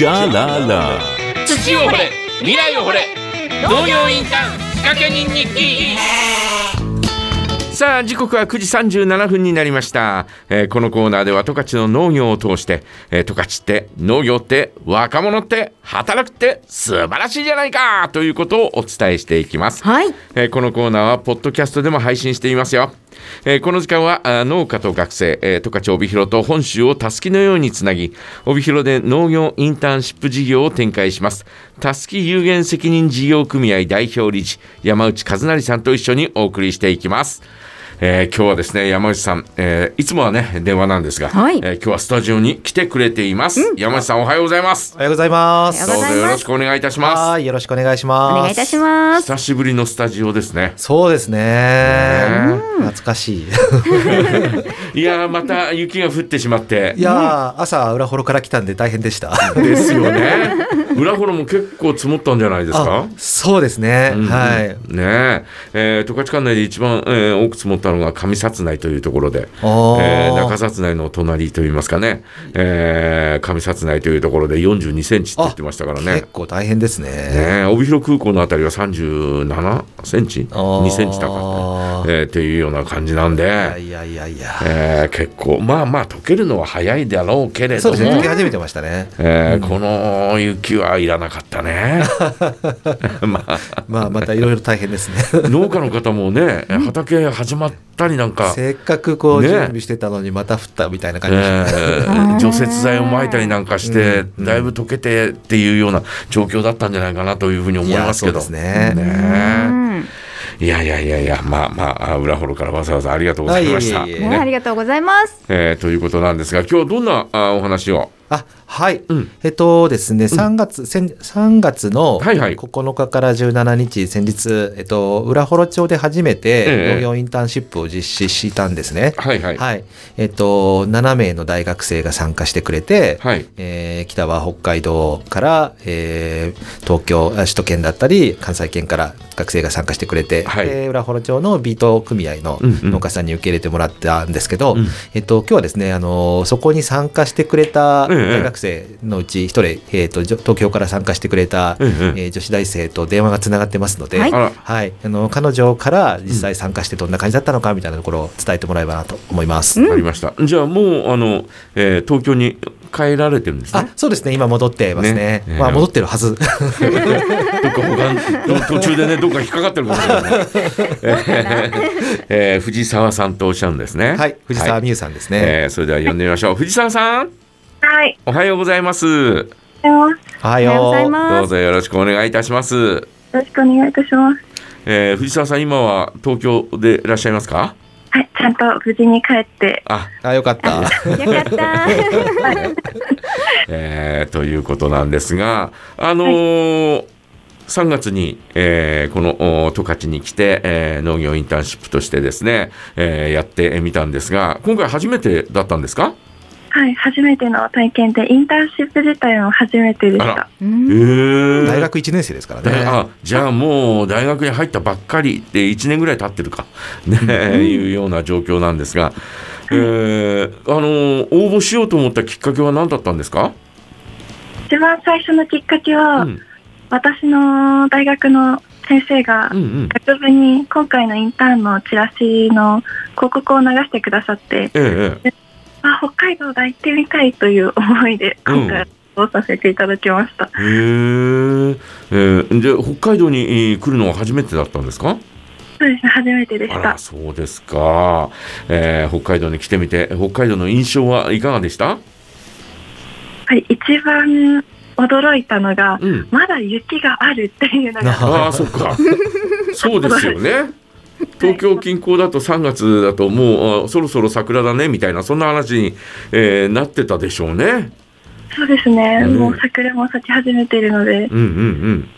じゃらら。土を掘れ。未来を掘れ。農業インターン仕掛け人日記。さあ時刻は9時37分になりました、えーこのコーナーでは十勝の農業を通してえー十勝って農業って若者って働くって素晴らしいじゃないか。ということをお伝えしていきます、はい。えーこのコーナーはポッドキャストでも配信していますよ。えーこの時間は農家と学生、えー十勝帯広と本州をたすきのようにつなぎ帯広で農業インターンシップ事業を展開しますたすき有限責任事業組合代表理事山内和成さんと一緒にお送りしていきます。えー今日はですね山内さん、えーいつもはね電話なんですが、はいえー今日はスタジオに来てくれています、山内さんおはようございますおはようございます。どうぞよろしくお願いいたしますはい、よろしくお願いします。お願いいたします。久しぶりのスタジオですねそうですね。懐かしい。いやーまた雪が降ってしまっていやー、朝裏幌から来たんで大変でした。ですよね。裏幌も結構積もったんじゃないですか？あ。そうですね。うんはい。ねええー十勝管内で一番、えー多く積もったのが上薩内というところで、えー中薩内の隣といいますかね、えー上薩内というところで42センチって言ってましたからね結。構大変ですね。ねえ帯広空港のあたりは37センチ？あー2センチ高かった、えーっていうような感じなんで、いやいやいや。えー結構まあまあ溶けるのは早いだろうけれどもそうですね。溶け始めてましたね。えーこの雪はいらなかったね。まあ、まあ、またいろいろ大変ですね。農家の方もね、畑始まったりなんか、せっかくこうね。準備してたのにまた降ったみたいなえ感じ。ね。ー。除雪剤を撒いたりなんかして、うん。だいぶ溶けてっていうような状況だったんじゃないかなというふうに思いますけど。いやそうですね。ねいやいやいやいや、まあまあ、裏幌からわざわざありがとうございました。はいいえいえ。ね、ありがとうございます。えーということなんですが、今日はどんなあお話を？あはい、うん。えっとですね、3月、先3月のはいはい。9日から17日、先日、えっと、浦幌町で初めえてえ農業インターンシップを実施したんですね。はいはい。はい。えっと、7名の大学生が参加してくれて、はい。えー北は北海道から、えー東京、あ首都圏だったり、関西圏から学生が参加してくれて、はい。で浦幌町のビート組合のうんうん。農家さんに受け入れてもらったんですけど、うん。えっと、今日はですね、あのそこに参加してくれたええ。大学生のうち一人、えっと、東京から参加してくれた、えええー女子大生と電話がつながってますので、はい。はい、あの彼女から実際参加してどんな感じだったのかみたいなところを伝えてもらえばなと思います。わかりました。じゃあもう、あの、えー東京に帰られてるんですね？あ。そうですね。今戻ってますね。ね。まあ、戻ってるはず。どっか他途中でねどっか引っかかってるかもしれない、えー えー藤沢さんとおっしゃるんですね。はい。藤沢はい。美優さんですね、えーそれでは呼んでみましょう。藤沢さんはい。おはようございますよおはおはようございます。うぞよろしくお願いいたします、ろしくお願いいたします。えー藤沢さん今は東京でいらっしゃいますか？はい。ちゃんと無事に帰って、あ、あよかったよかった。えーということなんですがあのー3月に、えーこのお十勝に来て、えー農業インターンシップとしてですね、えーやってみたんですが今回初めてだったんですか？はい。初めての体験で、インターンシップ自体も初めてでした。うえんー。大学1年生ですからね。あじゃあもう大学に入ったばっかりで1年ぐらい経ってるか、ねいうような状況なんですが、えーあのー応募しようと思ったきっかけは何だったんですか、一番最初のきっかけは、うん。私の大学の先生がうんうん。学部に今回のインターンのチラシの広告を流してくださって、ええええあ、北海道だ行ってみたいという思いで今回応募させていただきました。へーえーで北海道にえー来るのは初めてだったんですか？そうですね。初めてでした。そうですか、えー北海道に来てみて北海道の印象はいかがでした、はい。一番驚いたのが、うん、まだ雪があるっていうのが、ああそっかそうですよね東京近郊だと3月だともうあそろそろ桜だねみたいなそんな話に、えーなってたでしょうね。そうですね、うんもう桜も咲き始めているので、うんうん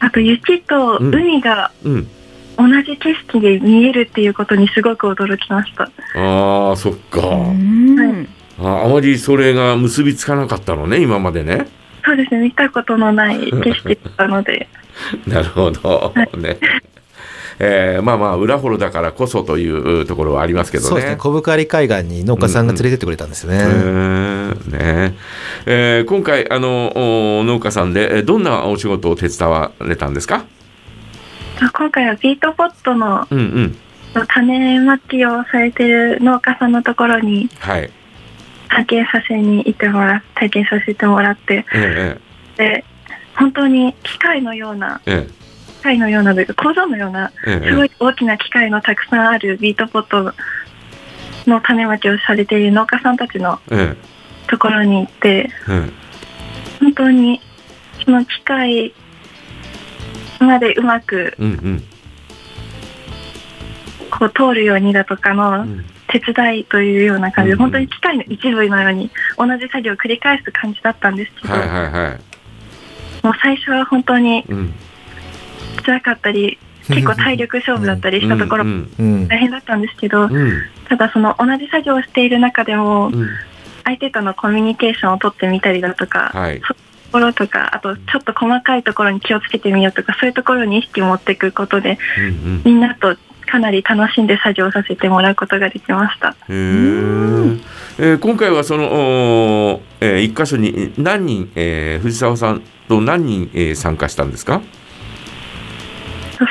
あと雪と海がうん。うん同じ景色で見えるっていうことにすごく驚きました。ああそっか、うん。ああまりそれが結びつかなかったのね今までね。そうですね、見たことのない景色だったので、なるほど。ね。えーまあまあ裏幌だからこそというところはありますけどね。そうですね。小深り海岸に農家さんが連れてってくれたんですよね、へーね。えー今回あのお農家さんでえーどんなお仕事を手伝われたんですか？今回はビートポットのうんうん。種まきをされてる農家さんのところにはい。体験させに行ってもら体験させてもらってえで本当に機械のようなええ。機械のようなというか工場のようなすごい大きな機械のたくさんあるビートポットの種まきをされている農家さんたちのえところに行ってえ本当にその機械までうまくこう通るようにだとかうのん。手伝いというような感じでうん本当に機械の一部のように同じ作業を繰り返す感じだったんですけどもう最初は本当にうん辛かったり結構体力勝負だったりしたところ大変だったんですけどただその同じ作業をしている中でもうん。相手とのコミュニケーションを取ってみたりだとか、はい。そういうところとかあとちょっと細かいところに気をつけてみようとかそういうところに意識を持っていくことでうんうん。みんなとかなり楽しんで作業させてもらうことができました。えー今回はその、えー一箇所に何人、えー藤沢さんと何人、えー参加したんですか、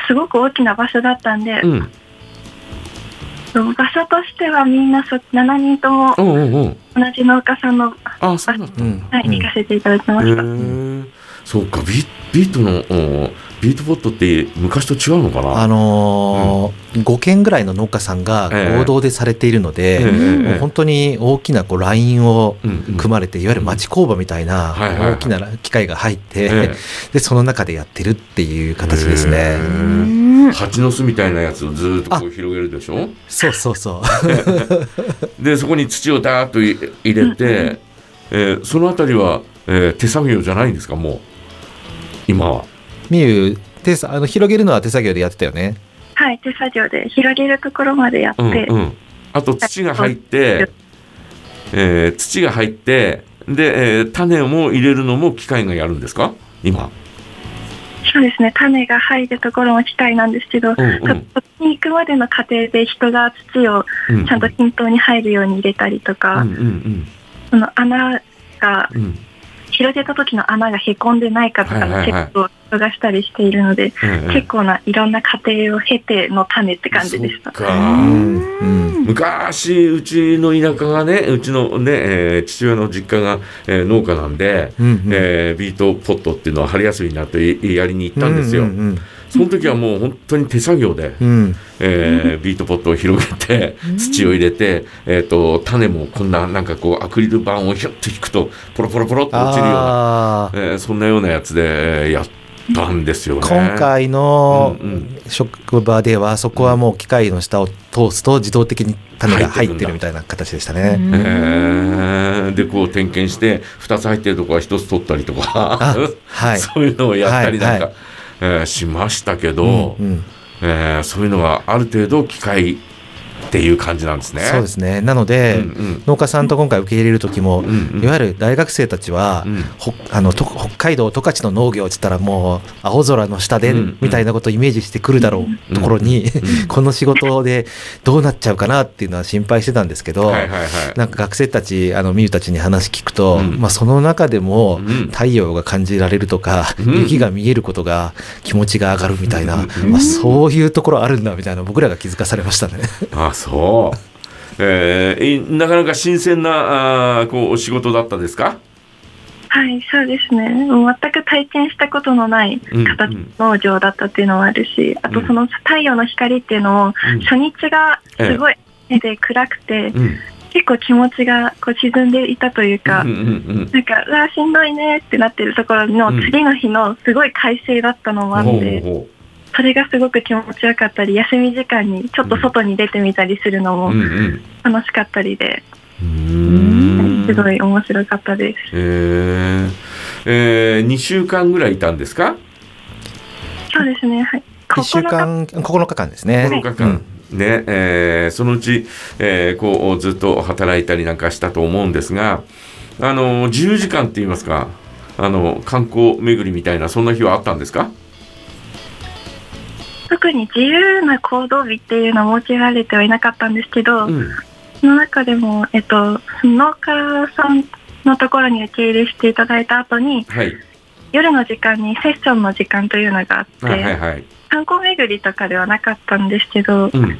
すごく大きな場所だったんで、うん、場所としてはみんなそ7人とも同じ農家さんの、あそうだったうん。はいうん。行かせていただきまへした、ー。そうかビビートのおビートポットって昔と違うのかな？あのー5軒ぐらいの農家さんが合同でされているので、ええ。もう本当に大きなこうラインをうんうん。組まれて、いわゆる町工場みたいな大きな機械が入って、ええ。でその中でやってるっていう形ですへね。ー蜂の巣みたいなやつをずーっとこう広げるでしょ？そうそうそう。でそこに土をダーッとい入れて、えーそのあたりは、えー手作業じゃないんですかもう？今は。みゆ手さあの広げるのは手作業でやってたよね？はい手作業で広げるところまでやって、うんうん、あと土が入って、えー土が入ってで、えー種も入れるのも機械がやるんですか？今、そうですね。種が入るところも機械なんですけど、うんうん。に行くまでの過程で人が土をうんちゃんと均等に入るように入れたりとか、うんうんその穴がうん。うん広げた時の穴がへこんでないかとかのチェックを人がしたりしているので、うんうん。結構ないろんな過程を経ての種って感じでした。そっか。うん。うん昔うちの田舎がねうちのね、えー父親の実家が、えー農家なんで、うんうん。えービートポットっていうのは春休みになってやりに行ったんですよ、うんうんその時はもう本当に手作業で、うん。うんえービートポットを広げて土を入れて、えー、と種もこんななんかこうアクリル板をひょっと引くとポロポロポロっと落ちるような、えーそんなようなやつでえーやったんですよね。今回の職場ではそこはもう機械の下を通すと自動的に種が入ってるみたいな形でしたね。えー。でこう点検して2つ入ってるとこは1つ取ったりとかあはい。そういうのをやったりなんか、はいえーしましたけど、うんうん。えーそういうのがある程度機械っていう感じなんですね。そうですね。なので、うんうん。農家さんと今回受け入れる時も、うんうんいわゆる大学生たちは、うんほあのと北海道十勝の農業って言ったらもう青空の下で、うんうん。みたいなことをイメージしてくるだろうところに、うん この仕事でどうなっちゃうかなっていうのは心配してたんですけど、はいはいはい。なんか学生たちあのみゆたちに話聞くと、うんまあ、その中でもうん太陽が感じられるとか、うん雪が見えることが気持ちが上がるみたいな、うん。まあ、そういうところあるんだみたいな僕らが気づかされましたね。あそう。えーいなかなか新鮮なあーこうお仕事だったですか？はい、そうですね。全く体験したことのない形農場だったっていうのもあるし、あとその太陽の光っていうのも、うん。初日がすごい目で暗くて、うん。結構気持ちがこう沈んでいたというか、うんうんなんか、うわ、しんどいねってなってるところのうん次の日のすごい快晴だったのもあって、ほうほそれがすごく気持ちよかったり、休み時間にちょっと外に出てみたりするのう。も。楽しかったりで、うーんすごい面白かったです。えーえー、2週間ぐらいいたんですか？そうですね、はい。1週間9日間ですね。9日間、ねえーそのうち、えーこうずっと働いたりなんかしたと思うんですがあの自由時間って言いますかあの観光巡りみたいなそんな日はあったんですか？そ特に自由な行動日っていうのは設けられてはいなかったんですけど、うん。その中でも、えっと、農家さんのところに受け入れしていただいた後にはい。夜の時間にセッションの時間というのがあって、はいはいはい。観光巡りとかではなかったんですけどうん。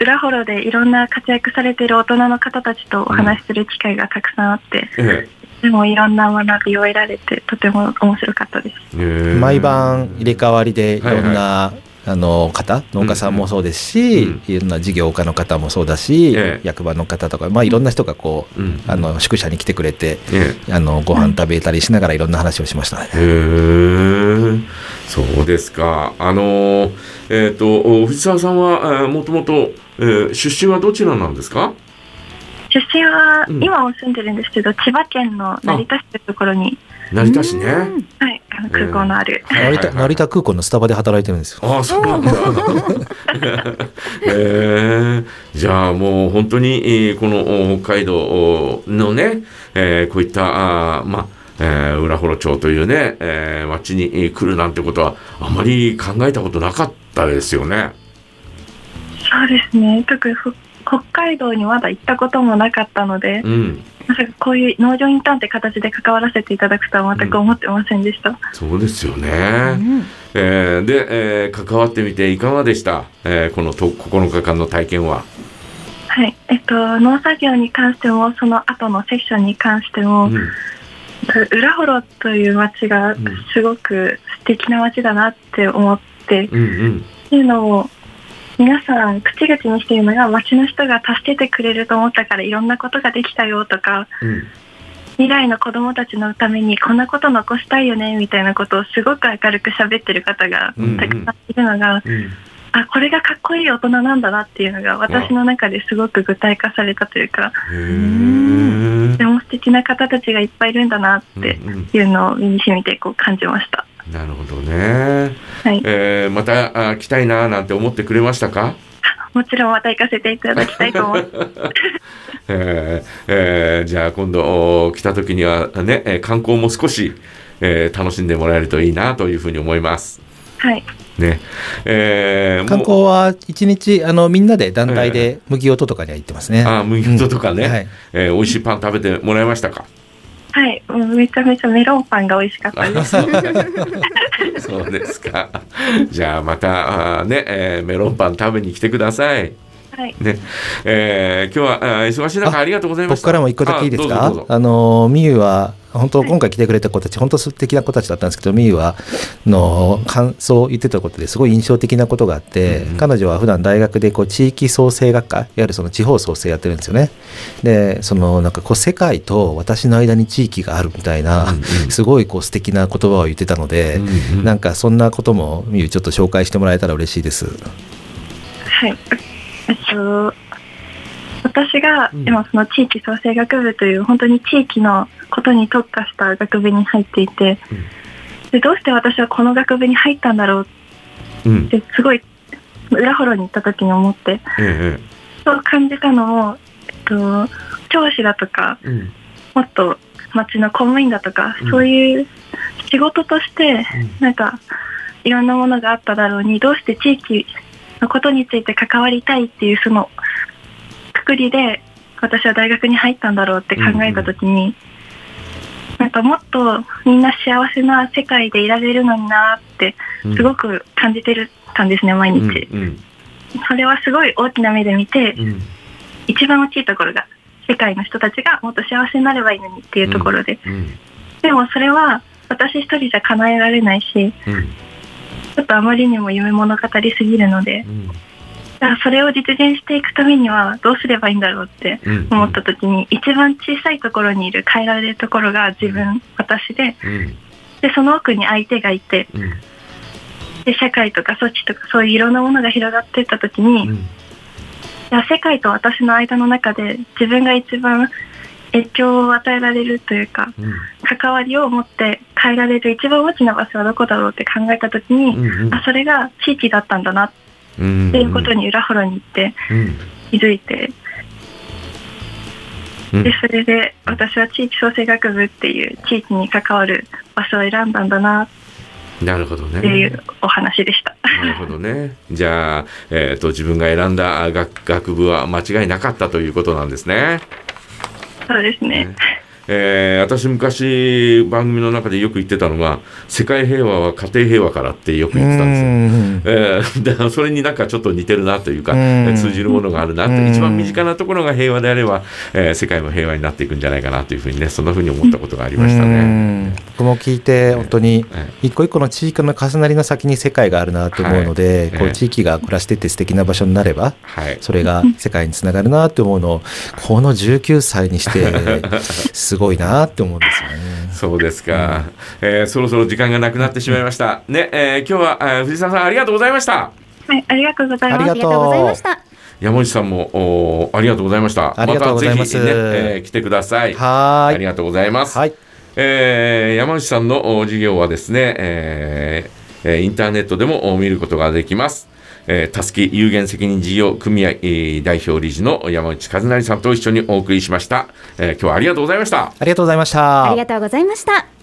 裏幌でいろんな活躍されている大人の方たちとお話しする機会がたくさんあって、えでもいろんな学びを得られてとても面白かったです。ええ。え毎晩入れ替わりでいろんな、はいあの方農家さんもそうですし、うんいろんな事業家の方もそうだし、ええ。役場の方とか、まあ、いろんな人がこう、うんあの宿舎に来てくれてえあのご飯食べたりしながらいろんな話をしましたね。えへえ。そうですか。あのえっ、と藤沢さんはもともと出身はどちらなんですか？出身はうん。今も住んでるんですけど、千葉県の成田市というところに、成田市ね。はい、あの空港のある、はいはい成田成田空港のスタバで働いてるんですよ。ああそうなんだ。ええじゃあもう本当に、えーこのお北海道のね、えーこういったあーまあえー浦幌町というね、えー町にえー来るなんてことはあまり考えたことなかったですよね。そうですね、特にふ北海道にまだ行ったこともなかったので、うん、まさかこういう農場インターンって形で関わらせていただくとは全く思ってませんでした。そうですよね。うんえーで、えー関わってみていかがでした、えーこのと9日間の体験は。はい、えっと、農作業に関しても、その後のセッションに関しても、うん浦幌という街がすごく素敵な街だなって思って、うんうんっていうのを皆さん口々にしているのが街の人が助けてくれると思ったからいろんなことができたよとかうん。未来の子どもたちのためにこんなこと残したいよねみたいなことをすごく明るく喋ってる方がうんうん。たくさんいるのが、うん。あこれがかっこいい大人なんだなっていうのが私の中ですごく具体化されたというかとても素敵な方たちがいっぱいいるんだなってうんうんいうのを身に染みてこう感じました。なるほどね。はい、えーまたあ来たいななんて思ってくれましたか、もちろんまた行かせていただきたいと思います。えーえーじゃあ今度お来た時にはね、えー観光も少し、えー楽しんでもらえるといいなというふうに思います。はい。ね。えー観光は一日あのみんなで団体で麦音とかには行ってますね。あー麦音とかね、うん。はい。えー美味しいパン食べてもらいましたか？はい、もうめちゃめちゃメロンパンが美味しかったです。そうですか。じゃあまたあね、えーメロンパン食べに来てください。はい、ね、えー今日は忙しい中ありがとうございました。僕からも一個だけいいですか？あのみゆは本当今回来てくれた子たち本当素敵な子たちだったんですけどみゆはの感想を言ってたことですごい印象的なことがあって、うんうん。彼女は普段大学でこう地域創生学科いわゆるその地方創生やってるんですよね。でそのなんかこう世界と私の間に地域があるみたいな、うんうん。すごいこう素敵な言葉を言ってたので、うんうん。なんかそんなこともみゆちょっと紹介してもらえたら嬉しいです。はい、えっと、私がうん。今その地域創生学部という本当に地域のことに特化した学部に入っていて、でどうして私はこの学部に入ったんだろううん。ってすごい裏幌に行った時に思ってえそう感じたのも、えっと、教師だとかもっと町の公務員だとか、うん。そういう仕事としてなんかいろんなものがあっただろうにどうして地域のことについて関わりたいっていうそのくくりで私は大学に入ったんだろうって考えた時に、なんかもっとみんな幸せな世界でいられるのになってうん。すごく感じてるたんですね毎うん日、うん。それはすごい大きな目で見てうん。一番大きいところが世界の人たちがもっと幸せになればいいのにっていうところで、うん。でもそれは私一人じゃ叶えられないしうんちょっとあまりにも夢物語すぎるのでうん。だからそれを実現していくためにはどうすればいいんだろうってうん。思った時に一番小さいところにいる変えられるところが自分私で。うん。でその奥に相手がいて。うん。で社会とか組織とかそういういろんなものが広がっていった時に、いうん。や世界と私の間の中で自分が一番影響を与えられるというかうん関わりを持って変えられる一番大きな場所はどこだろうって考えた時に、うんあそれが地域だったんだなっうんていうことに裏幌に行ってうん気づいて、うんでそれで私は地域創生学部っていう地域に関わる場所を選んだんだなっなるほどね。っていうお話でした。なるほどね。じゃあ、えっ、と、自分が選んだ学学部は間違いなかったということなんですね。そうですね。えー私昔番組の中でよく言ってたのが世界平和は家庭平和からってよく言ってたんですよ。えー それになんかちょっと似てるなというか、通じるものがあるなって、うん。一番身近なところが平和であれば、えー世界も平和になっていくんじゃないかなというふうにねそんなふうに思ったことがありましたうね。ん。僕も聞いて本当にえ一個一個の地域の重なりの先に世界があるなと思うので、はい。こう地域が暮らしてて素敵な場所になればはい。それが世界につながるなって思うのをこの19歳にしてすごいなって思うんですよね。そうですか、えーそろそろ時間がなくなってしまいました。ね、えー今日は、えー藤沢さんありがとうございました。はい、ありがとうございます。ありがとうありがとうございました。山内さんもおーありがとうございました。ありがとうございますたぜひね、えー来てください。はーいありがとうございます。はいえー山内さんのお授業はですね、えーえーインターネットでもお見ることができます。えー、たすき有限責任事業組合、えー代表理事の山内和成さんと一緒にお送りしました。えー今日はありがとうございました。ありがとうございました。ありがとうございました。